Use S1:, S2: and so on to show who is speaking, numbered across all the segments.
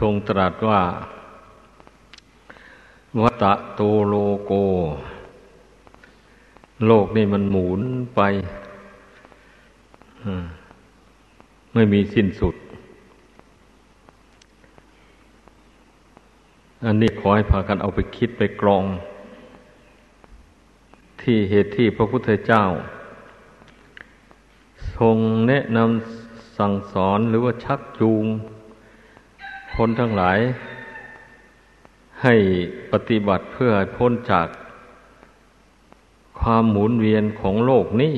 S1: ทรงตรัสว่า วัตโตโลโก โลกนี่มันหมุนไปไม่มีสิ้นสุด อันนี้ขอให้พากันเอาไปคิดไปกรอง ที่เหตุที่พระพุทธเจ้า ทรงแนะนำสั่งสอนหรือว่าชักจูง คนทั้งหลาย ให้ปฏิบัติเพื่อพ้นจากความหมุนเวียนของโลกนี้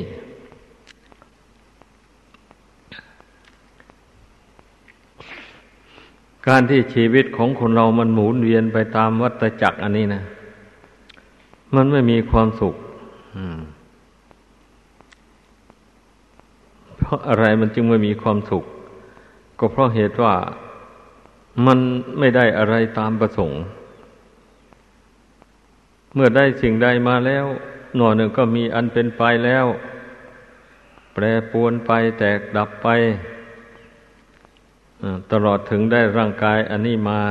S1: การที่ชีวิตของคนเรามันหมุนเวียนไปตามวัฏจักรอันนี้นะ มันไม่มีความสุขเพราะอะไรมันจึงไม่มีความสุข ก็เพราะเหตุว่า มันไม่ได้อะไรตามประสงค์ เมื่อได้สิ่งใดมาแล้ว หน่อหนึ่งก็มีอันเป็นไปแล้ว แปรปวนไปแตกดับไปตลอดถึงได้ร่างกายอันนี้มา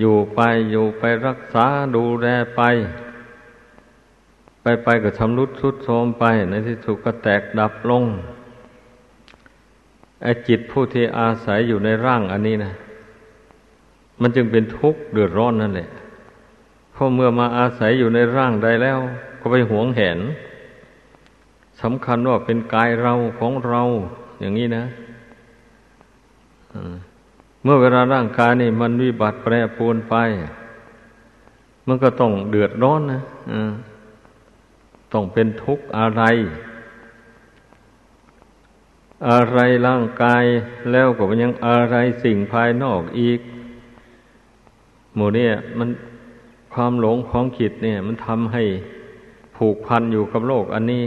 S1: อยู่ไปอยู่ไปรักษาดูแลไป ไปไปก็ชำรุดทุดโทรมไป ในที่สุดก็แตกดับลง จิตผู้ที่อาศัยอยู่ในร่างอันนี้นะมันจึงเป็นทุกข์เดือดร้อนนั่นแหละเพราะเมื่อมาอาศัยอยู่ในร่างใดแล้ว ก็ไปหวงแหนสำคัญว่าเป็นกายเราของเรา อย่างนี้นะเมื่อเวลาร่างกายนี่มันวิบัติแปรปรวนไป มันก็ต้องเดือดร้อนนะต้องเป็นทุกข์อะไร อะไรร่างกายแล้วก็มันยังอะไรสิ่งภายนอกอีก หมู่เนี่ยมันความหลงของขิดเนี่ย มันทำให้ผูกพันอยู่กับโลกอันนี้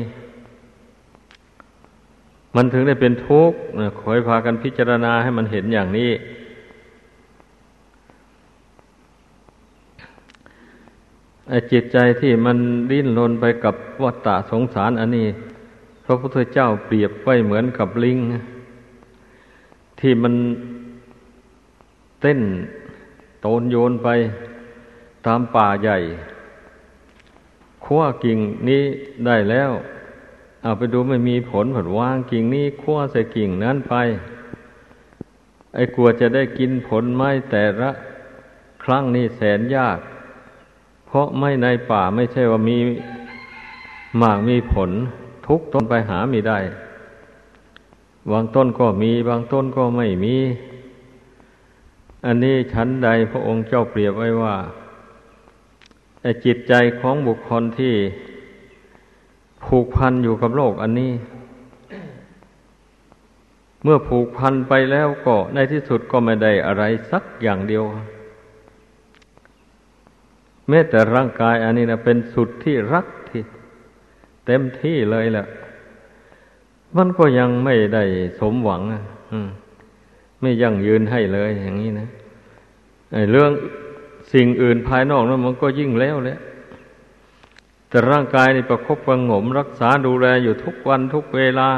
S1: มันถึงได้เป็นทุกข์ขอให้พากันพิจารณาให้มันเห็นอย่างนี้ จิตใจที่มันดิ้นรนไปกับวัฏฏะสงสารอันนี้ พระพุทธเจ้าเปรียบไว้เหมือนกับลิง ที่มันเต้นโตนโยนไปตามป่าใหญ่ขั้วกิ่งนี้ได้แล้ว เอาไปดูไม่มีผลผลวางกิ่งนี้ขั้วใส่กิ่งนั้นไป ไอ้กลัวจะได้กินผลไม้แต่ละครั้งนี้แสนยาก เพราะไม่ในป่าไม่ใช่ว่ามีหมากมีผล ทุกต้นไปหาไม่ได้ บางต้นก็มี บางต้นก็ไม่มี อันนี้ชั้นใดพระองค์เจ้าเปรียบไว้ว่าจิตใจของบุคคลที่ผูกพันอยู่กับโลกอันนี้ เมื่อผูกพันไปแล้วก็ในที่สุดก็ไม่ได้อะไรสักอย่างเดียวแม้แต่ร่างกายอันนี้นะเป็นสุดที่รัก เต็มที่เลยแหละ มันก็ยังไม่ได้สมหวังไม่ยั่งยืนให้เลยอย่างนี้นะเรื่องสิ่งอื่นภายนอกนั้นมันก็ยิ่งแล้วแหละแต่ร่างกายนี่ประคบประงม รักษาดูแลอยู่ทุกวันทุกเวลา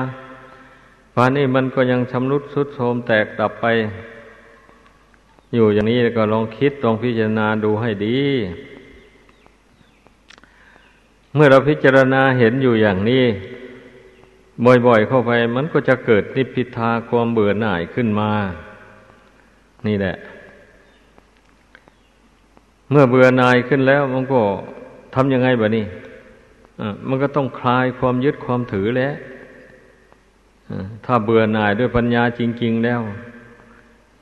S1: ป่านนี้มันก็ยังชำรุดสุดโทรมแตกดับไป อยู่อย่างนี้ก็ลองคิดลองพิจารณาดูให้ดี เมื่อเราพิจารณาเห็นอยู่อย่างนี้ บ่อยๆเข้าไป มันก็จะเกิดนิพพิทาความเบื่อหน่ายขึ้นมา นี่แหละ เมื่อเบื่อหน่ายขึ้นแล้ว มันก็ทำยังไงบะนี่มันก็ต้องคลายความยึดความถือแล้วถ้าเบื่อหน่ายด้วยปัญญาจริง ๆ แล้ว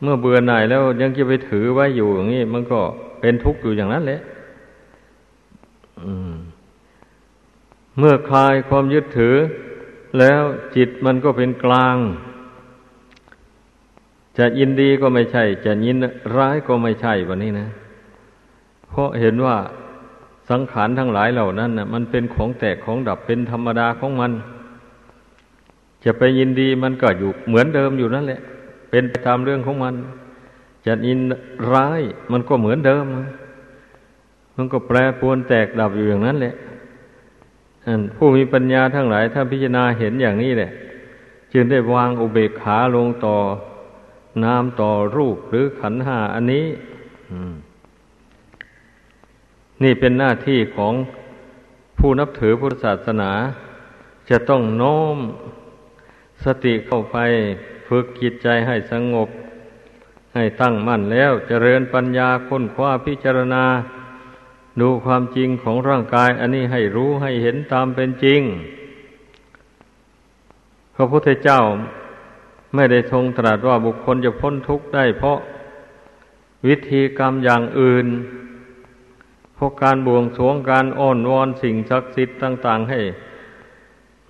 S1: เมื่อเบื่อหน่ายแล้วยังจะไปถือไว้อยู่อย่างนี้มันก็เป็นทุกข์อยู่อย่างนั้นแหละ เมื่อคลายความยึดถือ แล้วจิตมันก็เป็นกลาง จะยินดีก็ไม่ใช่ จะยินร้ายก็ไม่ใช่วันนี้นะ เพราะเห็นว่าสังขารทั้งหลายเหล่านั้นนะมันเป็นของแตกของดับเป็นธรรมดาของมัน จะไปยินดีมันก็อยู่เหมือนเดิมอยู่นั่นแหละ เป็นไปตามเรื่องของมัน จะยินร้ายมันก็เหมือนเดิม มันก็แปรปรวนแตกดับอยู่อย่างนั้นแหละ ผู้มีปัญญาทั้งหลาย ถ้าพิจารณาเห็นอย่างนี้แหละ จึงได้วางอุเบกขาลงต่อนามต่อรูปหรือขันหาอันนี้นี่เป็นหน้าที่ของผู้นับถือพุทธศาสนา จะต้องโน้มสติเข้าไปฝึกจิตใจให้สงบ ให้ตั้งมั่นแล้วจเจริญปัญญาค้นคว้าพิจารณา ดูความจริงของร่างกาย อันนี้ให้รู้ให้เห็นตามเป็นจริง พระพุทธเจ้าไม่ได้ทรงตรัสว่าบุคคลจะพ้นทุกข์ได้ เพราะวิธีกรรมอย่างอื่นพวกการบวงสวงการอ้อนวอนสิ่งศักดิ์สิทธิ์ต่าง ๆ ให้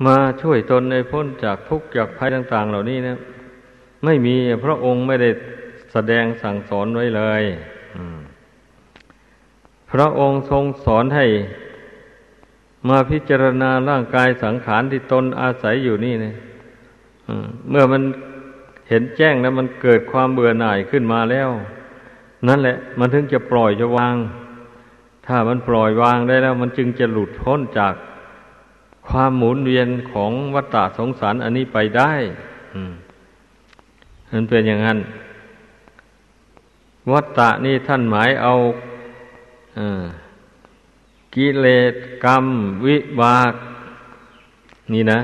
S1: มาช่วยตนในพ้นจากทุกข์จากภัยต่าง ๆ เหล่านี้นะไม่มีพระองค์ไม่ได้แสดงสั่งสอนไว้เลย พระองค์ทรงสอนให้ มาพิจารณาร่างกายสังขารที่ตนอาศัยอยู่นี่เนะเมื่อมันเห็นแจ้งแล้วมันเกิดความเบื่อหน่ายขึ้นมาแล้ว นั่นแหละ มันถึงจะปล่อยจะวาง ถ้ามันปล่อยวางได้แล้ว มันจึงจะหลุดพ้นจากความหมุนเวียนของวัฏฏะสงสารอันนี้ไปได้มันเป็นอย่างนั้น วัฏฏะนี่ท่านหมายเอา กิเลสกรรม วิบาก นี่นะ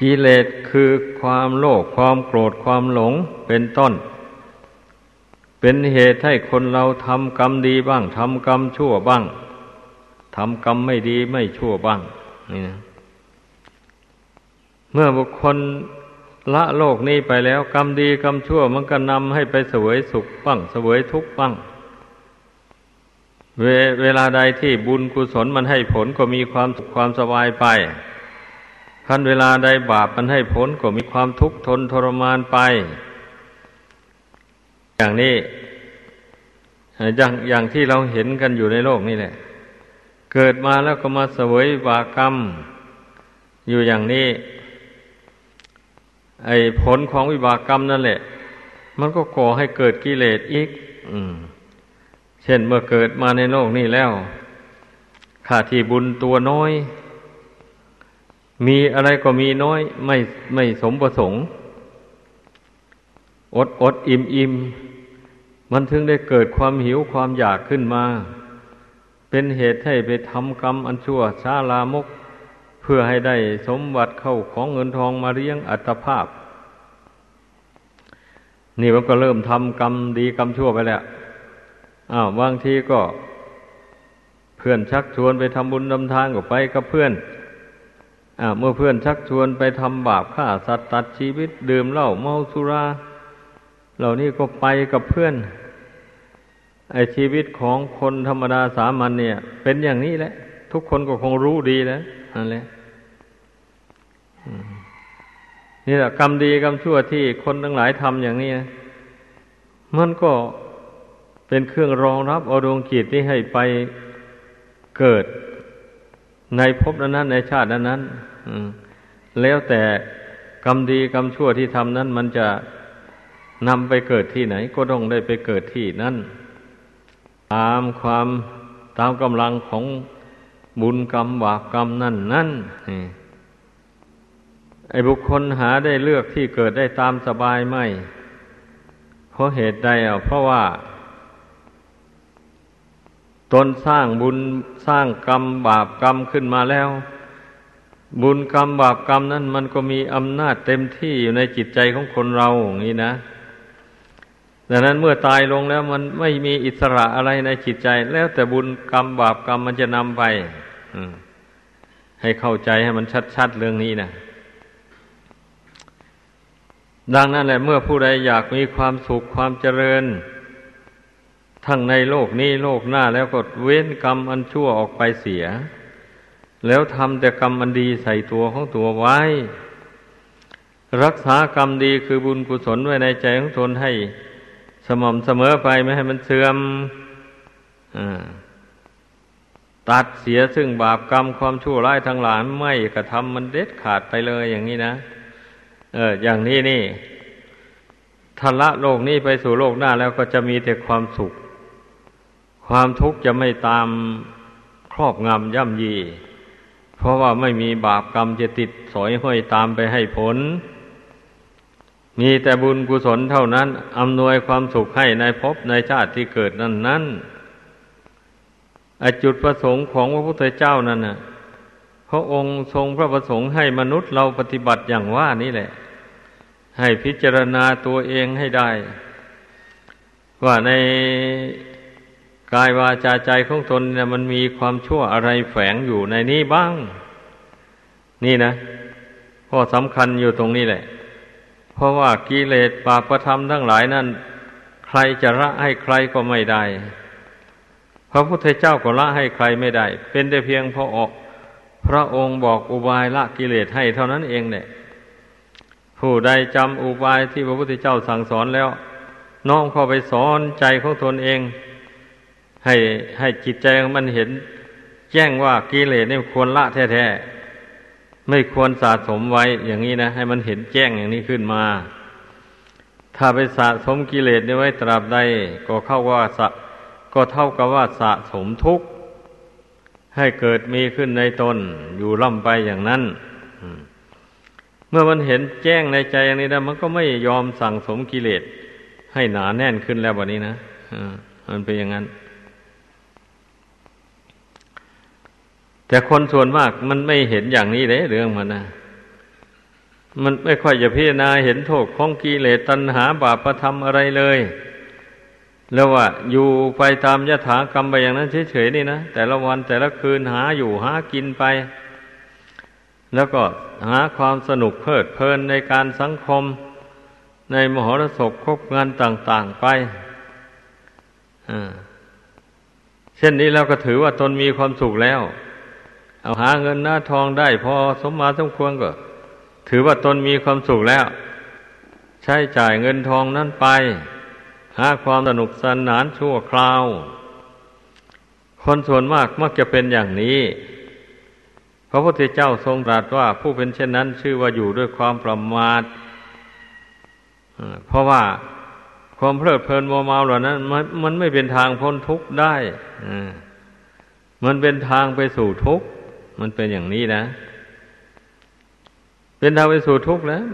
S1: กิเลสคือความโลภความโกรธความหลงเป็นต้น เป็นเหตุให้คนเราทำกรรมดีบ้างทำกรรมชั่วบ้างทำกรรมไม่ดีไม่ชั่วบ้าง นี่นะเมื่อบุคคลละโลกนี้ไปแล้ว กรรมดีกรรมชั่ว มันก็นำให้ไปเสวยสุขบ้างเสวยทุกข์บ้าง เวเวลาใดที่บุญกุศลมันให้ผลก็มีความสุขความสบายไปคันเวลาใดบาปมันให้ผลก็มีความทุกข์ทนทรมานไป อย่างนี้อย่างอย่างที่เราเห็นกันอยู่ในโลกนี่แหละ เกิดมาแล้วก็มาเสวยบากรรม อยู่อย่างนี้ ไอ้ผลของวิบากกรรมนั่นแหละ มันก็ก่อให้เกิดกิเลสอีก อืม เช่นเมื่อเกิดมาในโลกนี้แล้วข้าที่บุญตัวน้อย มีอะไรก็มีน้อย ไม่ไม่สมประสงค์ อดอดอิ่มอิ่มมันถึงได้เกิดความหิวความอยากขึ้นมา เป็นเหตุให้ไปทำกรรมอันชั่วช้าลามก เพื่อให้ได้สมบัติเข้าของเงินทองมาเลี้ยงอัตภาพ นี่มันก็เริ่มทำกรรมดีกรรมชั่วไปแล้ว อ้าวบางทีก็ เพื่อนชักชวนไปทำบุญทำทานก็ไปกับเพื่อนอ่าเมื่อเพื่อนชักชวนไปทำบาปฆ่าสัตว์ตัดชีวิต ดื่มเหล้าเมาสุรา เหล่านี้ก็ไปกับเพื่อนไอชีวิตของคนธรรมดาสามัญเนี่ย เป็นอย่างนี้แหละ ทุกคนก็คงรู้ดีแล้วนั่นแหละนี่แหละกรรมดีกรรมชั่วที่คนทั้งหลายทำอย่างนี้นะมันก็ เป็นเครื่องรองรับเอาดวงจิตที่ให้ไปเกิดในภพนั้นในชาตินั้นนั้นแล้วแต่กรรมดีกรรมชั่วที่ทำนั้น มันจะนำไปเกิดที่ไหน ก็ต้องได้ไปเกิดที่นั่นตามความตามกำลังของบุญกรรมบาปกรรมนั่นนั่นไอ้บุคคลหาได้เลือกที่เกิดได้ตามสบายไหมเพราะเหตุใดอะเพราะว่า ตนสร้างบุญสร้างกรรมบาปกรรมขึ้นมาแล้ว บุญกรรมบาปกรรมนั้นมันก็มีอำนาจเต็มที่อยู่ในจิตใจของคนเราอย่างนี้นะดังนั้นเมื่อตายลงแล้วมันไม่มีอิสระอะไรในจิตใจ แล้วแต่บุญกรรมบาปกรรมมันจะนำไปให้เข้าใจให้มันชัดๆเรื่องนี้นะดังนั้นแหละเมื่อผู้ใดอยากมีความสุขความเจริญ ทั้งในโลกนี้โลกหน้าแล้วก็เว้นกรรมอันชั่วออกไปเสีย แล้วทำแต่กรรมอันดีใส่ตัวของตัวไว้ รักษากรรมดีคือบุญกุศลไว้ในใจของตนให้สม่ำเสมอไปไม่ให้มันเสื่อมตัดเสียซึ่งบาปกรรมความชั่วร้ายทั้งหลายไม่กระทำมันเด็ดขาดไปเลยอย่างนี้นะ เออ อย่างนี้นี่ทละโลกนี้ไปสู่โลกหน้าแล้วก็จะมีแต่ความสุข ความทุกข์จะไม่ตามครอบงำย่ำยี เพราะว่าไม่มีบาปกรรมจะติดสอยห้อยตามไปให้ผล มีแต่บุญกุศลเท่านั้นอำนวยความสุขให้ในภพในชาติที่เกิดนั้นนั้นอจุดประสงค์ของพระพุทธเจ้านั่นน่ะพระองค์ทรงพระประสงค์ให้มนุษย์เราปฏิบัติอย่างว่านี่แหละ ให้พิจารณาตัวเองให้ได้ ว่าใน กายวาจาใจของตนเนี่ยมันมีความชั่วอะไรแฝงอยู่ในนี้บ้าง นี่นะข้อสำคัญอยู่ตรงนี้แหละ เพราะว่ากิเลสปาประธรรมทั้งหลายนั้นใครจะละให้ใครก็ไม่ได้ พระพุทธเจ้าก็ละให้ใครไม่ได้ เป็นแต่เพียงพอออก พระองค์บอกอุบายละกิเลสให้เท่านั้นเองเนี่ยผู้ใดจำอุบายที่พระพุทธเจ้าสั่งสอนแล้ว น้อมเข้าไปสอนใจของตนเอง ให้ให้จิตใจมันเห็น แจ้งว่ากิเลสนี่ควรละแท้ๆไม่ควรสะสมไว้อย่างนี้นะ ให้มันเห็นแจ้งอย่างนี้ขึ้นมา ถ้าไปสะสมกิเลสนี่ไว้ตราบใด ก็เข้าว่าสะก็เท่ากับว่าสะสมทุกข์ให้เกิดมีขึ้นในตนอยู่ล่ำไปอย่างนั้นเมื่อมันเห็นแจ้งในใจอย่างนี้แล้วมันก็ไม่ยอมสั่งสมกิเลสให้หนาแน่นขึ้นแล้วแบบนี้นะมันเป็นอย่างนั้น แต่คนส่วนมากมันไม่เห็นอย่างนี้เลยเรื่องมันนะมันไม่ค่อยจะพิจารณาเห็นโทษของกิเลสตัณหาบาปประทำอะไรเลย แล้วว่าอยู่ไปตามยถากรรมไปอย่างนั้นเฉยๆนี่นะแต่ละวันแต่ละคืนหาอยู่หากินไป แล้วก็หาความสนุกเพลิดเพลินในการสังคม ในมหรสพคบงานต่างๆไปเช่นนี้เราก็ถือว่าตนมีความสุขแล้ว เอาหาเงินหน้าทองได้พอสมมาสมควรก็ ถือว่าตนมีความสุขแล้ว ใช้จ่ายเงินทองนั้นไป หาความสนุกสนานชั่วคราว คนส่วนมากมักจะเป็นอย่างนี้พระพุทธเจ้าทรงตรัสว่า ผู้เป็นเช่นนั้น ชื่อว่าอยู่ด้วยความประมาทเพราะว่าความเพลิดเพลินมัวเมาเหล่านั้น มันมันไม่เป็นทางพ้นทุกข์ได้มันเป็นทางไปสู่ทุกข์ มันเป็นอย่างนี้นะ เป็นทางไปสู่ทุกข์แล้ว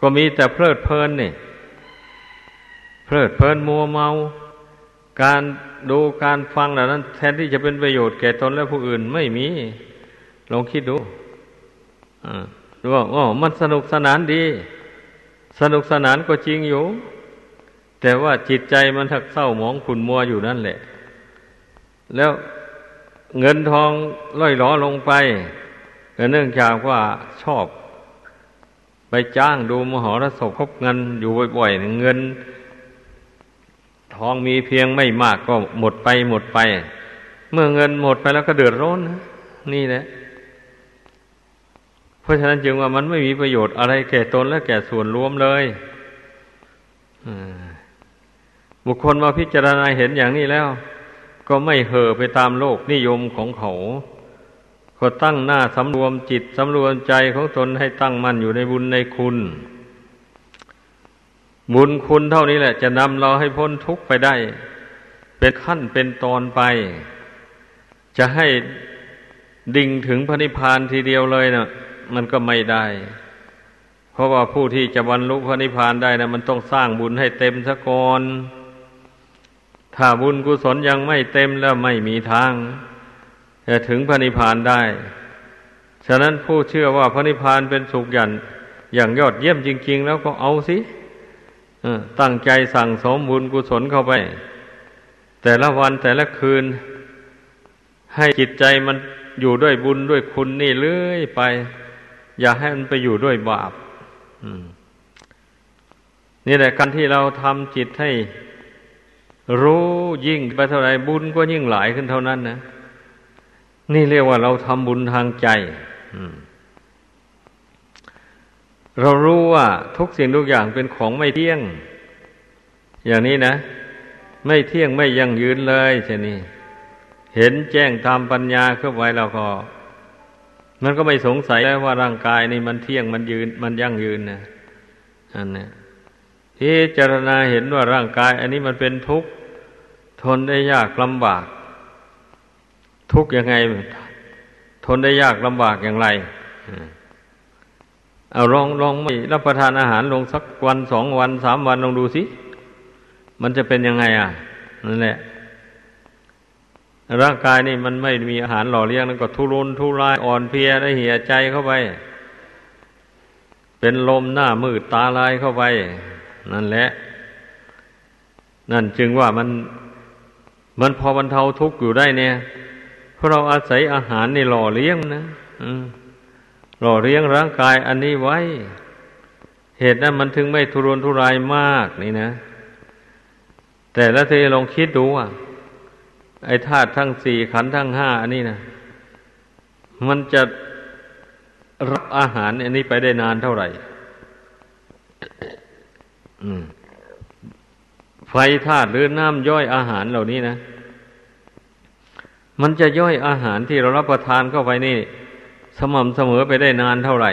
S1: ก็มีแต่เพลิดเพลินนี่เพลิดเพลินมัวเมา การดูการฟังเหล่านั้น แทนที่จะเป็นประโยชน์แก่ตนและผู้อื่นไม่มี ลองคิดดูดูว่าอ๋อมันสนุกสนานดี สนุกสนานก็จริงอยู่ แต่ว่าจิตใจมันถักเศร้าหมองขุนมัวอยู่นั่นแหละ แล้ว เงินทองล่อยหลอลงไปเนื่องจากว่าชอบ ไปจ้างดูมหรสพคบเงินอยู่บ่อยๆเงิน ทองมีเพียงไม่มากก็หมดไปหมดไป เมื่อเงินหมดไปแล้วก็เดือดร้อนนะนี่แหละเพราะฉะนั้นจึงว่ามันไม่มีประโยชน์อะไรแก่ตนและแก่ส่วนรวมเลยบุคคลมาพิจารณาเห็นอย่างนี้แล้ว ก็ไม่เห่อไปตามโลกนิยมของเขา ก็ตั้งหน้าสำรวมจิตสำรวมใจของตนให้ตั้งมั่นอยู่ในบุญในคุณ บุญคุณเท่านี้แหละ จะนำเราให้พ้นทุกข์ไปได้ เป็นขั้นเป็นตอนไป จะให้ดิ่งถึงพระนิพพานทีเดียวเลยนะมันก็ไม่ได้ เพราะว่าผู้ที่จะบรรลุพระนิพพานได้นะมันต้องสร้างบุญให้เต็มสะก่อน ถ้าบุญกุศลยังไม่เต็มแล้วไม่มีทางจะถึงพระนิพพานได้ ฉะนั้นผู้เชื่อว่าพระนิพพานเป็นสุขอย่างอย่างยอดเยี่ยมจริง ๆ แล้วก็เอาสิตั้งใจสั่งสมบุญกุศลเข้าไป แต่ละวันแต่ละคืน ให้จิตใจมันอยู่ด้วยบุญด้วยคุณนี่เลื่อยไป อย่าให้มันไปอยู่ด้วยบาปนี่แหละการที่เราทำจิตให้ รู้ยิ่งไปเท่าไรบุญก็ยิ่งหลายขึ้นเท่านั้นนะนี่เรียกว่าเราทำบุญทางใจเรารู้ว่าทุกสิ่งทุกอย่างเป็นของไม่เที่ยง อย่างนี้นะ ไม่เที่ยงไม่ยั่งยืนเลยเช่นนี้เห็นแจ้งตามปัญญาเข้าไว้เราก็ มันก็ไม่สงสัยแล้วว่าร่างกายนี่มันเที่ยงมันยืน มันยั่งยืนนะอันนี้พิจารณาเห็นว่าร่างกาย อันนี้มันเป็นทุกข์ ทนได้ยากลำบาก ทุกยังไง ทนได้ยากลำบากอย่างไรเอาลองลองไม่รับประทานอาหารลงสักวันสองวันสามวันลองดูสิ มันจะเป็นยังไง อะนั่นแหละร่างกายนี่มันไม่มีอาหารหล่อเลี้ยงนั่นก็ทุรนทุรายอ่อนเพลียได้เหี่ยใจเข้าไป เป็นลมหน้ามืดตาลายเข้าไป นั่นแหละ นั่นจึงว่ามัน มันพอบรรเทาทุกข์อยู่ได้เนี่ยเพราะเราอาศัยอาหารนี่หล่อเลี้ยงนะหล่อเลี้ยงร่างกายอันนี้ไว้ เหตุนั้นมันถึงไม่ทุรนทุรายมากนี่นะ แต่ละทีลองคิดดูอะ ไอ้ธาตุทั้งสี่ขันทั้งห้าอันนี้นะมันจะรับอาหารอันนี้ไปได้นานเท่าไหร่ ไฟธาตุหรือน้ำย่อยอาหารเหล่านี้นะ มันจะย่อยอาหารที่เรารับประทานเข้าไปนี่ สม่ำเสมอไปได้นานเท่าไหร่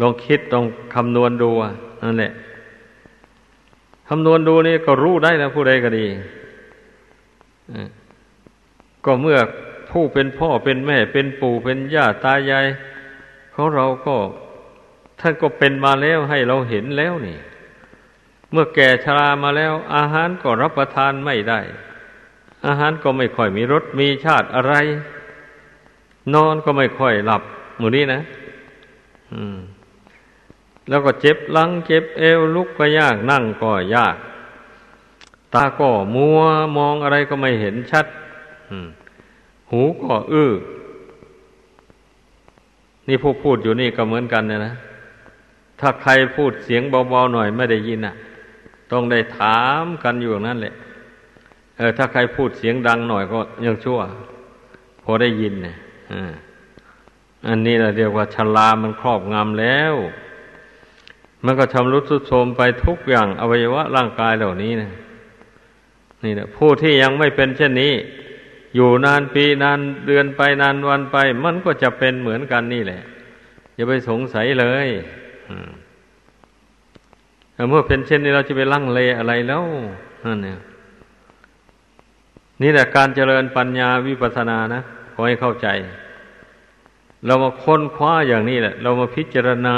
S1: ลองคิดลองคำนวณดูนั่นแหละคำนวณดูนี่ก็รู้ได้นะผู้ใดก็ดีก็เมื่อผู้เป็นพ่อเป็นแม่เป็นปู่เป็นย่าตายายของเราก็ท่านก็เป็นมาแล้วให้เราเห็นแล้วนี่ เมื่อแก่ชรามาแล้ว อาหารก็รับประทานไม่ได้ อาหารก็ไม่ค่อยมีรสมีชาติอะไร นอนก็ไม่ค่อยหลับหมู่นี้นะ อืม แล้วก็เจ็บหลัง เจ็บเอวลุกก็ยากนั่งก็ยาก ตาก็มัวมองอะไรก็ไม่เห็นชัดหูก็อื้อนี่ผู้พูดอยู่นี่ก็เหมือนกันเนี่ยนะถ้าใครพูดเสียงเบาๆหน่อยไม่ได้ยินอะ ต้องได้ถามกันอยู่นั่นแหละ เออ ถ้าใครพูดเสียงดังหน่อยก็ยังชั่ว พอได้ยินเนี่ยอันนี้เราเรียกว่าชลามันครอบงำแล้ว มันก็ชำรุดทรุดโทรมไปทุกอย่างอวัยวะร่างกายเหล่านี้นะนี่นะผู้ที่ยังไม่เป็นเช่นนี้ อยู่นานปีนานเดือนไปนานวันไป มันก็จะเป็นเหมือนกันนี่แหละ อย่าไปสงสัยเลย อืม เมื่อเป็นเช่นนี้เราจะไปลังเลอะไรแล้วนั่นเนี่ยนี่แหละการเจริญปัญญาวิปัสสนานะขอให้เข้าใจ เรามาค้นคว้าอย่างนี้แหละ เรามาพิจารณา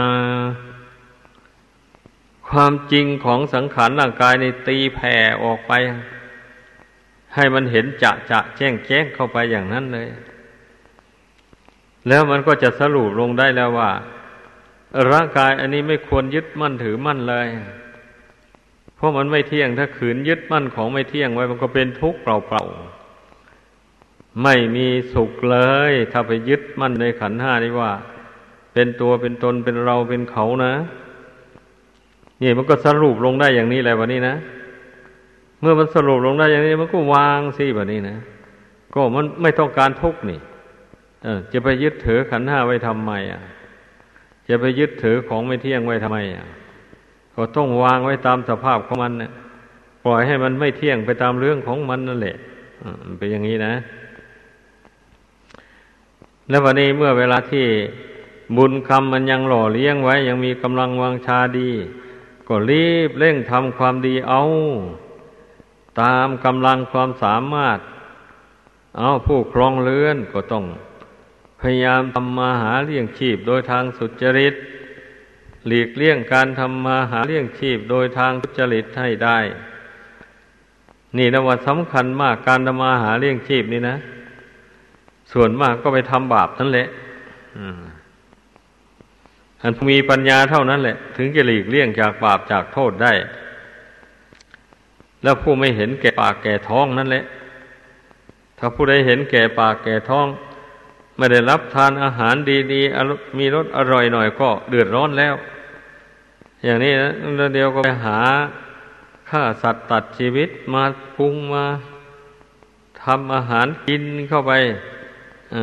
S1: ความจริงของสังขารร่างกายในตีแผ่ออกไป ให้มันเห็นจะจะแจ้งแจ้งเข้าไปอย่างนั้นเลย แล้วมันก็จะสรุปลงได้แล้วว่า ร่างกายอันนี้ไม่ควรยึดมั่นถือมั่นเลย เพราะมันไม่เที่ยง ถ้าขืนยึดมั่นของไม่เที่ยงไว้ มันก็เป็นทุกข์เปล่าๆ ไม่มีสุขเลย ถ้าไปยึดมั่นในขันห้านี้ว่า เป็นตัวเป็นตนเป็นเราเป็นเขานะนี่มันก็สรุปลงได้อย่างนี้แหละวันนี้นะ เมื่อมันสรุปลงได้อย่างนี้มันก็วางสิแบบนี้นะ ก็มันไม่ต้องการทุกข์นี่ เออ จะไปยึดถือขันห้าไว้ทำไมอะ จะไปยึดถือของไม่เที่ยงไว้ทำไมอะก็ต้องวางไว้ตามสภาพของมันนะปล่อยให้มันไม่เที่ยงไปตามเรื่องของมันนั่นแหละเป็นอย่างนี้นะ แล้ววันนี้เมื่อเวลาที่บุญคำมันยังหล่อเลี้ยงไว้ ยังมีกำลังวังชาดี ก็รีบเร่งทำความดีเอา ตามกำลังความสามารถ เอาผู้ครองเรือนก็ต้อง พยายามทำมาหาเลี้ยงชีพโดยทางสุจริต หลีกเลี่ยงการทำมาหาเลี้ยงชีพโดยทางทุจริตให้ได้ นี่นะว่าสำคัญมากการทำมาหาเลี้ยงชีพนี่นะ ส่วนมากก็ไปทำบาปนั่นแหละอันมีปัญญาเท่านั้นแหละ ถึงจะหลีกเลี่ยงจากบาปจากโทษได้ แล้วผู้ไม่เห็นแก่ปากแก่ท้องนั่นแหละ ถ้าผู้ใดเห็นแก่ปากแก่ท้อง ไม่ได้รับทานอาหารดีๆมีรสอร่อยหน่อยก็เดือดร้อนแล้ว อย่างนี้นะเดียวก็ไปหาฆ่าสัตว์ตัดชีวิตมาปรุงมาทำอาหารกินเข้าไปอ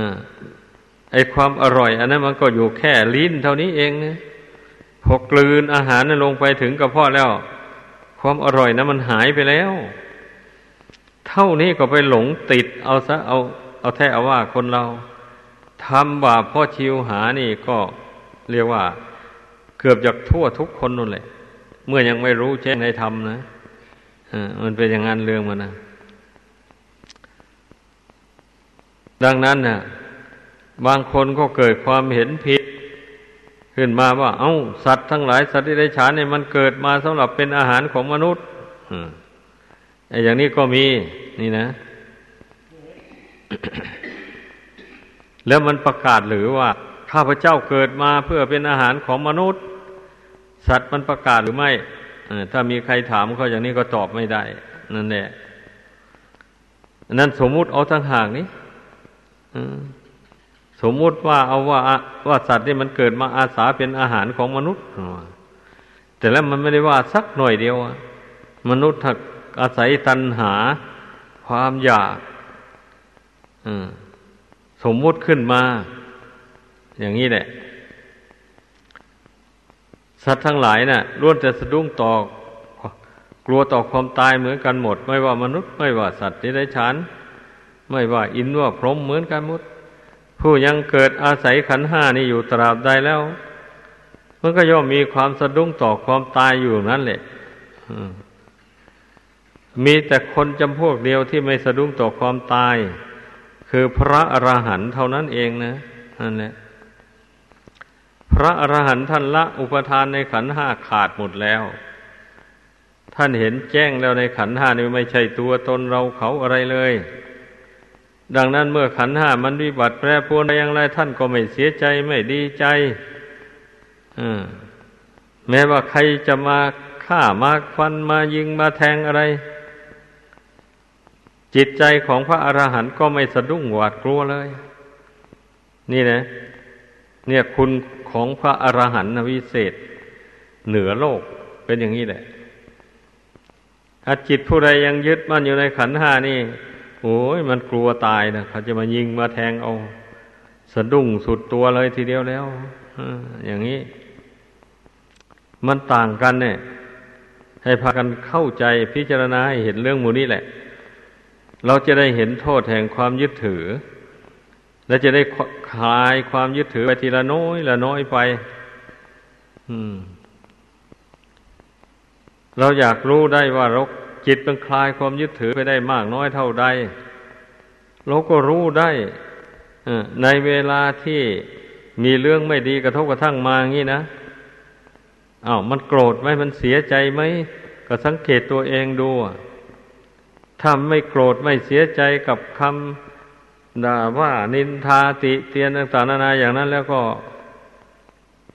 S1: ไอความอร่อย อันนั้นมันก็อยู่แค่ลิ้นเท่านี้เองนะพอกลืนอาหารนั้นลงไปถึงกระเพาะแล้ว ความอร่อยนะั้นมันหายไปแล้ว เท่านี้ก็ไปหลงติด เอาซะเอาเอาแท้เอาว่าคนเรา ทำบาปพ่อชิวหานี่ก็เรียกว่า เกือบจะทั่วทุกคนนั่นแหละ เมื่อยังไม่รู้แจ้งในธรรมนะมันเป็นอย่างนั้นเรื่องมันนะดังนั้นนะบางคนก็เกิดความเห็นผิด ขึ้นมาว่า เอา้า สัตว์ทั้งหลายสัตว์ที่ได้ฉานเนี่ยมันเกิดมาสำหรับเป็นอาหารของมนุษย์ไออย่างนี้ก็มีนี่นะ แล้วมันประกาศหรือว่าข้าพเจ้าเกิดมาเพื่อเป็นอาหารของมนุษย์ สัตว์มันประกาศหรือไม่ถ้ามีใครถามเขาอย่างนี้ก็ตอบไม่ได้ นั่นแหละนั่นสมมุติเอาทั้งห่างนี้สมมุติว่าเอาว่าว่าสัตว์นี่มันเกิดมาอาสาเป็นอาหารของมนุษย์แต่แล้วมันไม่ได้ว่าสักหน่อยเดียวมนุษย์ถักอาศัยตัณหาความอยาก อืม สมมุติขึ้นมา อย่างนี้แหละ สัตว์ทั้งหลายนะ่ะล้วนจะสะดุ้งต่อกลัวต่อความตายเหมือนกันหมด ไม่ว่ามนุษย์ ไม่ว่าสัตว์ที่ได้ฉันไม่ว่าอินว่าพรหมเหมือนกันหมด ผู้ยังเกิดอาศัยขันห้านี่อยู่ตราบใดแล้ว มันก็ย่อมมีความสะดุ้งต่อความตายอยู่นั่นแหละมีแต่คนจำพวกเดียวที่ไม่สะดุ้งต่อความตาย คือพระอระหันต์เท่านั้นเองนะนั่นแหละพระอระหันต์ท่านละอุปทานในขันห้าขาดหมดแล้ว ท่านเห็นแจ้งแล้วในขันห้านี่ไม่ใช่ตัวตนเราเขาอะไรเลย ดังนั้นเมื่อขันห้ามันวิบัติแปรปรวนอะไรอย่างไร ท่านก็ไม่เสียใจไม่ดีใจแม้ว่าใครจะมาฆ่ามาฟันมายิงมาแทงอะไร จิตใจของพระอรหันต์ก็ไม่สะดุ้งหวาดกลัวเลย นี่นะ เนี่ยคุณของพระอรหันต์วิเศษ เหนือโลกเป็นอย่างนี้แหละถ้าจิตผู้ใดยังยึดมั่นอยู่ในขันห้านี่ โอ้ยมันกลัวตายนะเขาจะมายิงมาแทงเอา สะดุ้งสุดตัวเลยทีเดียวแล้วอย่างนี้ มันต่างกันเนี่ย ให้พากันเข้าใจพิจารณาให้เห็นเรื่องมูนี้แหละ เราจะได้เห็นโทษแห่งความยึดถือ และจะได้คลายความยึดถือไปทีละน้อยละน้อยไปเราอยากรู้ได้ว่าเราจิตมันคลายความยึดถือไปได้มากน้อยเท่าใดเราก็รู้ได้ในเวลาที่มีเรื่องไม่ดีกระทบกระทั่งมาอย่างนี้นะอา้าวมันโกรธไหมมันเสียใจไหมก็สังเกตตัวเองดู ถ้าไม่โกรธไม่เสียใจกับคำด่าว่านินทาติเตียนต่างๆนานาอย่างนั้นแล้วก็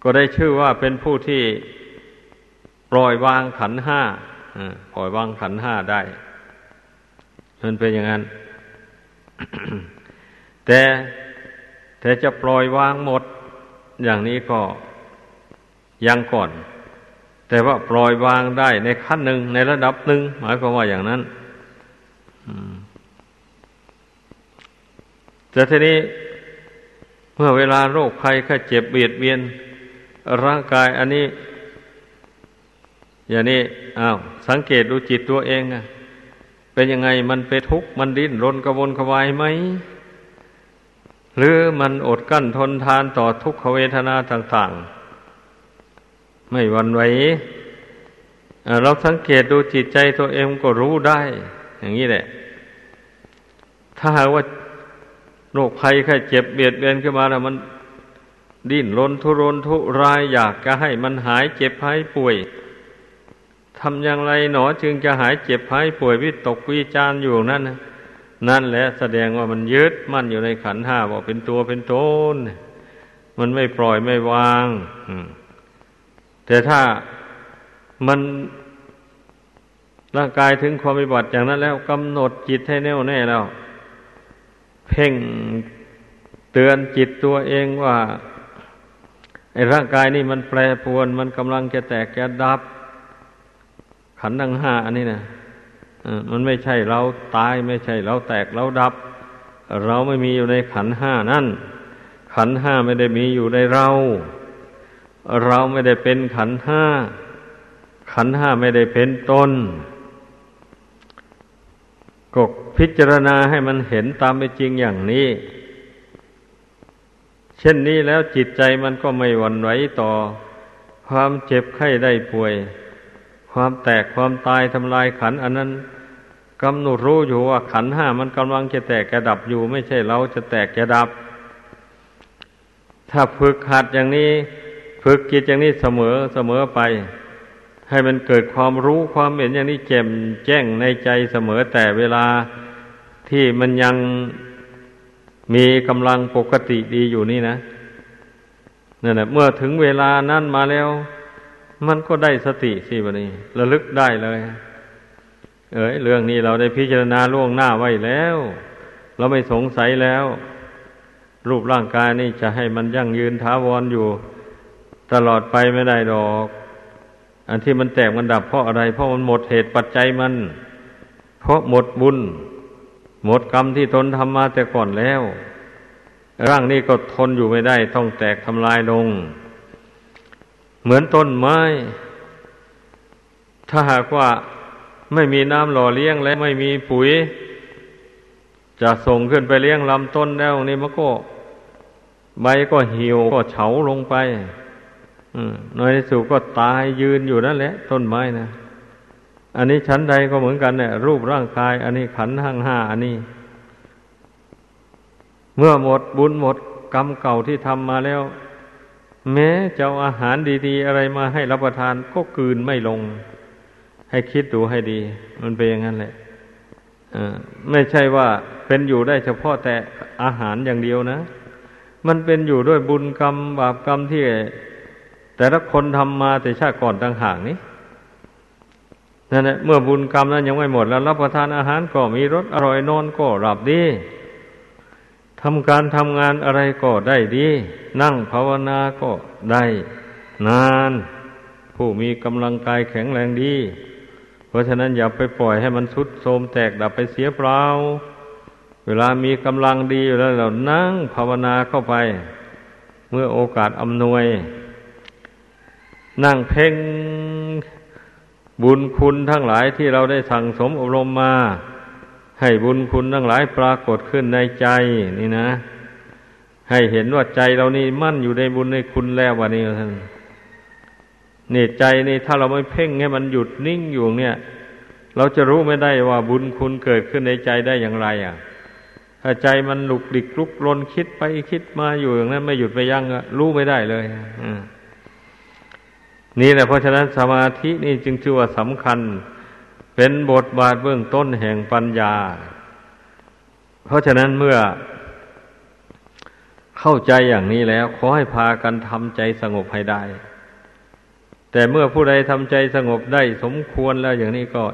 S1: ก็ได้ชื่อว่าเป็นผู้ที่ปล่อยวางขันห้าปล่อยวางขันห้าได้มันเป็นอย่างนั้น แต่แต่จะปล่อยวางหมด อย่างนี้ก็ยังก่อน แต่ว่าปล่อยวางได้ในขั้นหนึ่งในระดับหนึ่งหมายความว่าอย่างนั้น แต่ทีนี้เมื่อเวลาโรคภัยแค่เจ็บเบียดเบียน ร่างกายอันนี้ อย่างนี้อ้าวสังเกตดูจิตตัวเองอะเป็นยังไงมันเป็นทุกข์มันดิ้นรนกระวนกระวายไหม หรือมันอดกั้นทนทานต่อทุกขเวทนาต่าง ๆ ไม่วันไหวเราสังเกตดูจิตใจตัวเองก็รู้ได้ อย่างนี้แหละ ถ้าหากว่าโรคภัยแค่เจ็บเบียดเบียนขึ้นมาแล้วมันดิ้นรนทุรนทุรายอยากจะให้มันหายเจ็บหายป่วยทำอย่างไรหนอจึงจะหายเจ็บหายป่วยวิตกวิจารอยู่นั่นนั่นแหละแสดงว่ามันยึดมั่นอยู่ในขันห้าว่าเป็นตัวเป็นตนมันไม่ปล่อยไม่วางแต่ถ้ามัน ร่างกายถึงความวิบัติอย่างนั้นแล้วกำหนดจิตให้แน่วแน่แล้ว เพ่งเตือนจิตตัวเองว่าไอ้ร่างกายนี่มันแปรปรวน มันกำลังจะแตกจะดับ ขันธ์ทั้งห้าอันนี้นะมันไม่ใช่เราตายไม่ใช่เราแตกเราดับ เราไม่มีอยู่ในขันห้านั่น ขันห้าไม่ได้มีอยู่ในเรา เราไม่ได้เป็นขันห้าขันห้าไม่ได้เป็นตน ก็พิจารณาให้มันเห็นตามเป็นจริงอย่างนี้ เช่นนี้แล้วจิตใจมันก็ไม่หวั่นไหวต่อ ความเจ็บไข้ได้ป่วย ความแตกความตายทำลายขัน อันนั้นกำหนดรู้อยู่ว่าขันห้ามันกำลังจะแตกกระดับอยู่ ไม่ใช่เราจะแตกกระดับ ถ้าฝึกหัดอย่างนี้ ฝึกจิตอย่างนี้เสมอเสมอไป ให้มันเกิดความรู้ความเห็นอย่างนี้แจ่มแจ้งในใจเสมอแต่เวลาที่มันยังมีกำลังปกติดีอยู่นี่นะนั่นแหละเมื่อถึงเวลานั้นมาแล้ว มันก็ได้สติสิบันี้ ระลึกได้เลย เอ้ยเรื่องนี้เราได้พิจารณาล่วงหน้าไว้แล้ว เราไม่สงสัยแล้ว รูปร่างกายนี่จะให้มันยั่งยืนท้าวรออยู่ ตลอดไปไม่ได้ดอก อันที่มันแตกมันดับเพราะอะไร เพราะมันหมดเหตุปัจจัยมัน เพราะหมดบุญ หมดกรรมที่ตนทำมาแต่ก่อนแล้ว ร่างนี้ก็ทนอยู่ไม่ได้ ต้องแตกทำลายลง เหมือนต้นไม้ ถ้าหากว่าไม่มีน้ำหล่อเลี้ยงและไม่มีปุ๋ย จะส่งขึ้นไปเลี้ยงลำต้นแล้วนี่มันก็ใบก็เหี่ยวก็เฉาลงไป น้อยที่สุดก็ตายยืนอยู่นั่นแหละ ต้นไม้นะอันนี้ชั้นใดก็เหมือนกันเนี่ยรูปร่างกาย อันนี้ขันห้างห้าอันนี้ เมื่อหมดบุญหมดกรรมเก่าที่ทำมาแล้ว แม้จะเอาอาหารดีๆ อะไรมาให้รับประทานก็กืนไม่ลง ให้คิดดูให้ดี มันเป็นอย่างนั้นแหละไม่ใช่ว่าเป็นอยู่ได้เฉพาะแต่อาหารอย่างเดียวนะ มันเป็นอยู่ด้วยบุญกรรมบาปกรรมที่ แต่ละคนทำมาแต่ชาติก่อนต่างหากนี้นั่นแหละเมื่อบุญกรรมนั้นยังไม่หมดแล้ว รับประทานอาหารก็มีรสอร่อยนอนก็หลับดีทำการทำงานอะไรก็ได้ดี นั่งภาวนาก็ได้ นาน ผู้มีกำลังกายแข็งแรงดี เพราะฉะนั้นอย่าไปปล่อยให้มันทุดโทมแตกดับไปเสียเปล่า เวลามีกำลังดีแล้วเรานั่งภาวนาเข้าไป เมื่อโอกาสอำนวย นั่งเพ่งบุญคุณทั้งหลายที่เราได้สั่งสมอบรมมา ให้บุญคุณทั้งหลายปรากฏขึ้นในใจนี่นะ ให้เห็นว่าใจเรานี่มั่นอยู่ในบุญในคุณแล้ววันนี้ท่านนี่ใจนี่ถ้าเราไม่เพ่งให้มันหยุดนิ่งอยู่เนี่ย เราจะรู้ไม่ได้ว่าบุญคุณเกิดขึ้นในใจได้อย่างไร อะ ถ้าใจมันหลุกหลิกลุกลนคิดไปคิดมาอยู่อย่างนั้น ไม่หยุดไม่ยั้งรู้ไม่ได้เลย นี่แหละเพราะฉะนั้นสมาธินี่จึงชื่อว่าสำคัญ เป็นบทบาทเบื้องต้นแห่งปัญญา เพราะฉะนั้นเมื่อเข้าใจอย่างนี้แล้ว ขอให้พากันทำใจสงบให้ได้ แต่เมื่อผู้ใดทำใจสงบได้สมควรแล้วอย่างนี้ก็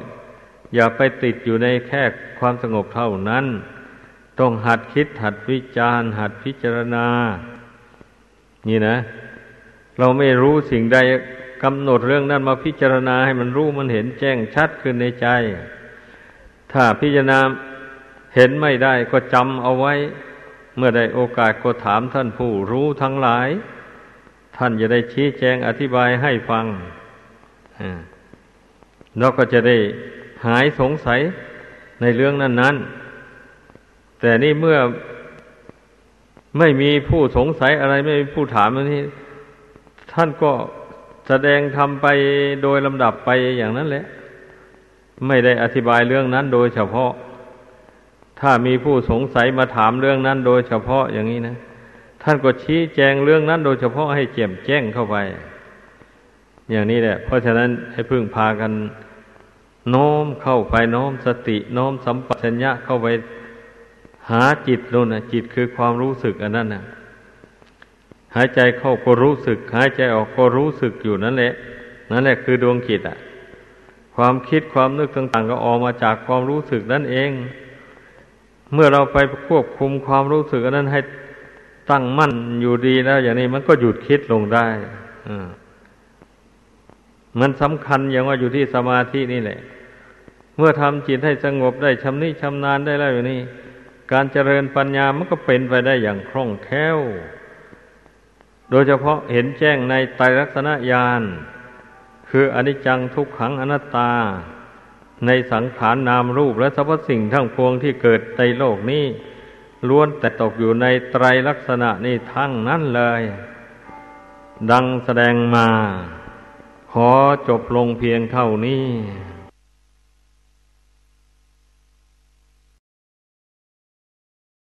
S1: อย่าไปติดอยู่ในแค่ความสงบเท่านั้น ต้องหัดคิดหัดวิจารหัดพิจารณา นี่นะ เราไม่รู้สิ่งใด กำหนดเรื่องนั้นมาพิจารณาให้มันรู้มันเห็นแจ้งชัดขึ้นในใจ ถ้าพิจารณาเห็นไม่ได้ก็จำเอาไว้ เมื่อได้โอกาสก็ถามท่านผู้รู้ทั้งหลาย ท่านจะได้ชี้แจงอธิบายให้ฟังแล้วก็จะได้หายสงสัยในเรื่องนั้นนั้นแต่นี่เมื่อไม่มีผู้สงสัยอะไรไม่มีผู้ถามอันนี้ ท่านก็ แสดงทำไปโดยลำดับไปอย่างนั้นแหละ ไม่ได้อธิบายเรื่องนั้นโดยเฉพาะ ถ้ามีผู้สงสัยมาถามเรื่องนั้นโดยเฉพาะอย่างนี้นะ ท่านก็ชี้แจงเรื่องนั้นโดยเฉพาะให้แจ่มแจ้งเข้าไป อย่างนี้แหละ เพราะฉะนั้นให้พึ่งพากันโน้มเข้าไปโน้มสติโน้มสัมปชัญญะเข้าไปหาจิตนู่นนะจิตคือความรู้สึกอันนั้นนะ หายใจเข้าก็รู้สึก หายใจออกก็รู้สึกอยู่นั่นแหละ นั่นแหละคือดวงจิตอะความคิดความนึกต่างๆ ก็ออกมาจากความรู้สึกนั่นเอง เมื่อเราไปควบคุมความรู้สึกนั้นให้ตั้งมั่นอยู่ดีแล้ว อย่างนี้มันก็หยุดคิดลงได้อมันสำคัญอย่างว่าอยู่ที่สมาธินี่แหละ เมื่อทำจิตให้สงบได้ชำนิชำนาญได้แล้วอย่างนี้ การเจริญปัญญามันก็เป็นไปได้อย่างคล่องแคล่ว โดยเฉพาะเห็นแจ้งในไตรลักษณญาณคืออนิจจังทุกขังอนัตตา ในสังขารนามรูปและสรรพสิ่งทั้งพวงที่เกิดในโลกนี้ล้วนแต่ตกอยู่ในไตรลักษณะนี้ทั้งนั้นเลย ดังแสดงมา ขอจบลงเพียงเท่านี้